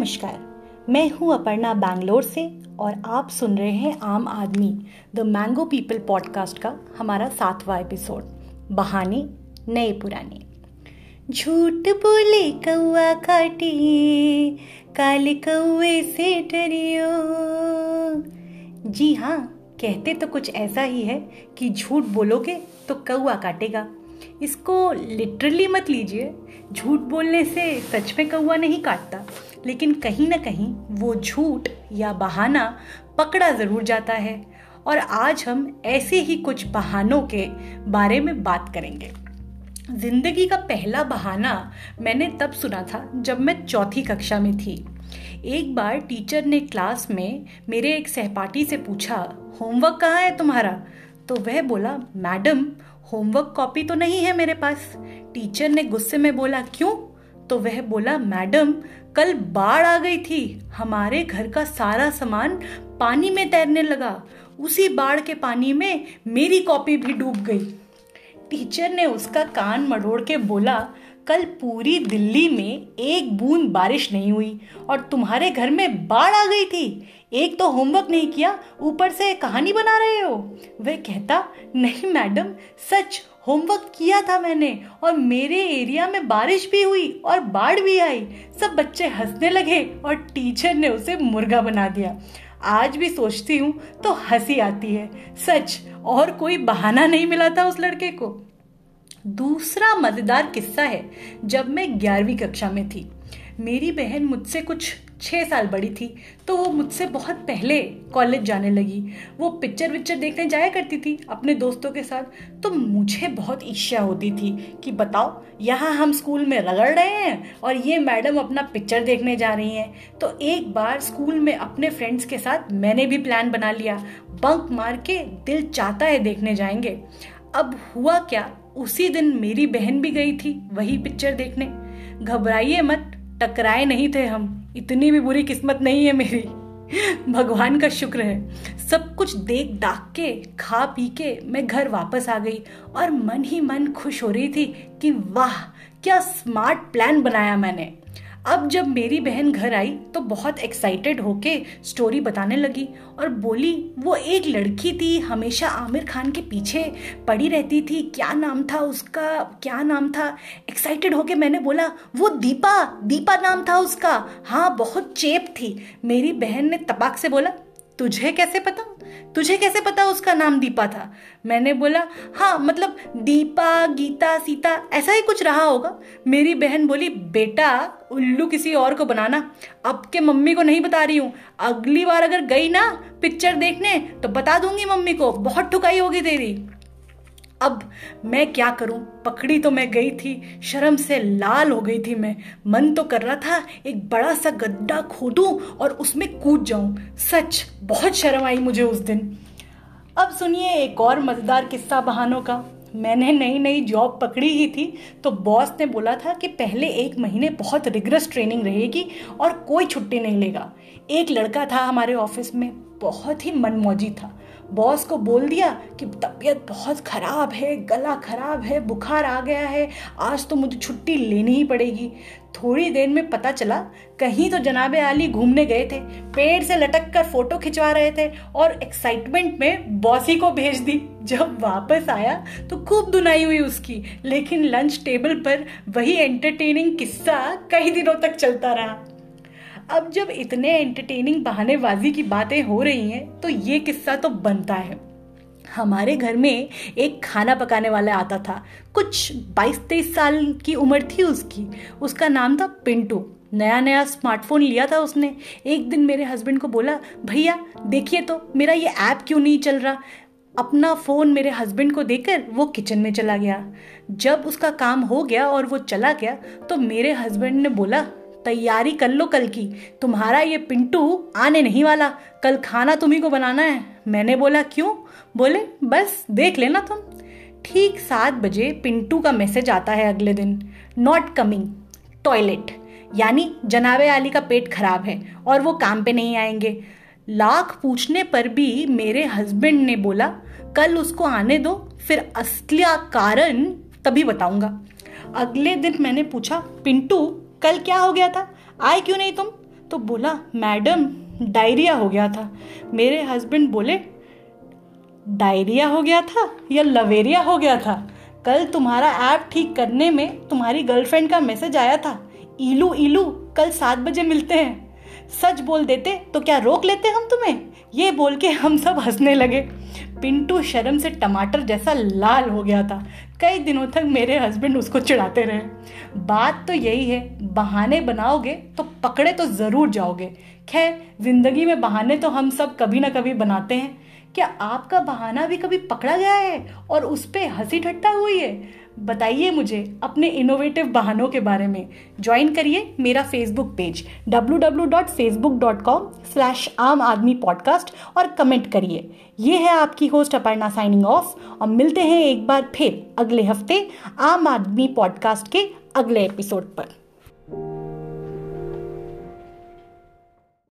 नमस्कार। मैं हूँ अपर्णा बैंगलोर से और आप सुन रहे हैं आम आदमी, द मैंगो पीपल पॉडकास्ट का हमारा सातवां एपिसोड, बहाने, नए पुराने। झूठ बोले कौआ काटे काले कौए से डरियो। जी हाँ कहते तो कुछ ऐसा ही है कि झूठ बोलोगे तो कौआ काटेगा। इसको लिटरली मत लीजिए, झूठ बोलने से सच में कौआ नहीं काटता। लेकिन कहीं ना कहीं वो झूठ या बहाना पकड़ा ज़रूर जाता है। और आज हम ऐसे ही कुछ बहानों के बारे में बात करेंगे। ज़िंदगी का पहला बहाना मैंने तब सुना था जब मैं चौथी कक्षा में थी। एक बार टीचर ने क्लास में मेरे एक सहपाठी से पूछा, होमवर्क कहाँ है तुम्हारा? तो वह बोला, मैडम, होमवर्क कॉपी तो नहीं है मेरे पास। टीचर ने गुस्से में बोला, क्यों? तो वह बोला, मैडम, कल बाढ़ आ गई थी। हमारे घर का सारा सामान पानी में तैरने लगा। उसी बाढ़ के पानी में मेरी कॉपी भी डूब गई। टीचर ने उसका कान मड़ोड़ के बोला, कल पूरी दिल्ली में एक बूंद बारिश नहीं हुई और तुम्हारे घर में बाढ़ आ गई थी। एक तो होमवर्क नहीं किया, ऊपर से कहानी बना रहे हो। वह कहता, नहीं मैडम, सच होमवर्क किया था मैंने और मेरे एरिया में बारिश भी हुई और बाढ़ भी आई। सब बच्चे हंसने लगे और टीचर ने उसे मुर्गा बना दिया। आज भी सोचती हूँ तो हँसी आती है। सच, और कोई बहाना नहीं मिला था उस लड़के को। दूसरा मज़ेदार किस्सा है, जब मैं ग्यारहवीं कक्षा में थी। मेरी बहन मुझसे कुछ छः साल बड़ी थी तो वो मुझसे बहुत पहले कॉलेज जाने लगी। वो पिक्चर विक्चर देखने जाया करती थी अपने दोस्तों के साथ। तो मुझे बहुत ईर्ष्या होती थी कि बताओ, यहाँ हम स्कूल में रगड़ रहे हैं और ये मैडम अपना पिक्चर देखने जा रही हैं। तो एक बार स्कूल में अपने फ्रेंड्स के साथ मैंने भी प्लान बना लिया। बंक मार के दिल चाहता है देखने जाएँगे। अब हुआ क्या, उसी दिन मेरी बहन भी गई थी वही पिक्चर देखने। घबराइए मत टकराए नहीं थे हम। इतनी भी बुरी किस्मत नहीं है मेरी। भगवान का शुक्र है। सब कुछ देख दाख के, खा पी के मैं घर वापस आ गई और मन ही मन खुश हो रही थी कि वाह, क्या स्मार्ट प्लान बनाया मैंने। अब जब मेरी बहन घर आई तो बहुत एक्साइटेड होके स्टोरी बताने लगी और बोली, वो एक लड़की थी, हमेशा आमिर खान के पीछे पड़ी रहती थी। क्या नाम था उसका? क्या नाम था? एक्साइटेड होके मैंने बोला, वो दीपा दीपा नाम था उसका। हाँ बहुत चेप थी। मेरी बहन ने तपाक से बोला तुझे कैसे पता? तुझे कैसे पता उसका नाम दीपा था? मैंने बोला हाँ मतलब दीपा, गीता, सीता, ऐसा ही कुछ रहा होगा। मेरी बहन बोली, बेटा, उल्लू किसी और को बनाना। अब के मम्मी को नहीं बता रही हूँ। अगली बार अगर गई ना पिक्चर देखने तो बता दूँगी मम्मी को। बहुत ठुकाई होगी तेरी। अब मैं क्या करूँ? पकड़ी तो मैं गई थी। शर्म से लाल हो गई थी मैं। मन तो कर रहा था एक बड़ा सा गड्ढा खोदूं और उसमें कूद जाऊँ। सच, बहुत शर्म आई मुझे उस दिन। अब सुनिए एक और मज़ेदार किस्सा बहानों का। मैंने नई नई जॉब पकड़ी ही थी तो बॉस ने बोला था कि पहले एक महीने बहुत रिग्रेस ट्रेनिंग रहेगी और कोई छुट्टी नहीं लेगा। एक लड़का था हमारे ऑफ़िस में, बहुत ही मनमौजी था। बॉस को बोल दिया कि, तबीयत बहुत ख़राब है, गला ख़राब है, बुखार आ गया है, आज तो मुझे छुट्टी लेनी ही पड़ेगी। थोड़ी देर में पता चला, कहीं तो जनाबे आली घूमने गए थे, पेड़ से लटक कर फ़ोटो खिंचवा रहे थे और एक्साइटमेंट में बॉसी को भेज दी। जब वापस आया तो खूब दुनाई हुई उसकी, लेकिन लंच टेबल पर वही एंटरटेनिंग किस्सा कई दिनों तक चलता रहा। अब जब इतने एंटरटेनिंग बहानेबाजी की बातें हो रही हैं तो ये किस्सा तो बनता है। हमारे घर में एक खाना पकाने वाला आता था। कुछ 22-23 साल की उम्र थी उसकी। उसका नाम था पिंटू। नया नया स्मार्टफ़ोन लिया था उसने। एक दिन मेरे हस्बैंड को बोला, भैया, देखिए तो मेरा ये ऐप क्यों नहीं चल रहा? अपना फ़ोन मेरे हस्बैंड को देकर वो किचन में चला गया। जब उसका काम हो गया और वो चला गया तो मेरे हस्बैंड ने बोला तैयारी कर लो कल की। तुम्हारा ये पिंटू आने नहीं वाला। कल खाना तुम्ही को बनाना है। मैंने बोला, क्यों? बोले, बस, देख लेना तुम। ठीक सात बजे पिंटू का मैसेज आता है अगले दिन। नॉट कमिंग टॉयलेट यानी जनाबे आली का पेट खराब है और वो काम पे नहीं आएँगे। लाख पूछने पर भी मेरे हस्बैंड ने बोला, कल उसको आने दो, फिर असली कारण तभी बताऊँगा। अगले दिन मैंने पूछा, पिंटू कल क्या हो गया था? आए क्यों नहीं तुम? तो बोला, मैडम, डायरिया हो गया था। मेरे हस्बैंड बोले, डायरिया हो गया था या लवेरिया हो गया था? कल तुम्हारा ऐप ठीक करने में तुम्हारी गर्लफ्रेंड का मैसेज आया था इलू इलू कल सात बजे मिलते हैं। सच बोल देते तो क्या रोक लेते हम तुम्हें? ये बोल के हम सब हंसने लगे। पिंटू शर्म से टमाटर जैसा लाल हो गया था। कई दिनों तक मेरे हस्बैंड उसको चिढ़ाते रहे। बात तो यही है बहाने बनाओगे तो पकड़े तो ज़रूर जाओगे। खैर, ज़िंदगी में बहाने तो हम सब कभी ना कभी बनाते हैं। क्या आपका बहाना भी कभी पकड़ा गया है और उस पर हँसी ठट्टा हुई है? बताइए मुझे अपने इनोवेटिव बहानों के बारे में। ज्वाइन करिए मेरा फेसबुक पेज www.facebook.com स्लैश आम आदमी पॉडकास्ट और कमेंट करिए। ये है आपकी होस्ट अपर्णा साइनिंग ऑफ़ और मिलते हैं एक बार फिर अगले हफ़्ते आम आदमी पॉडकास्ट के अगले एपिसोड पर।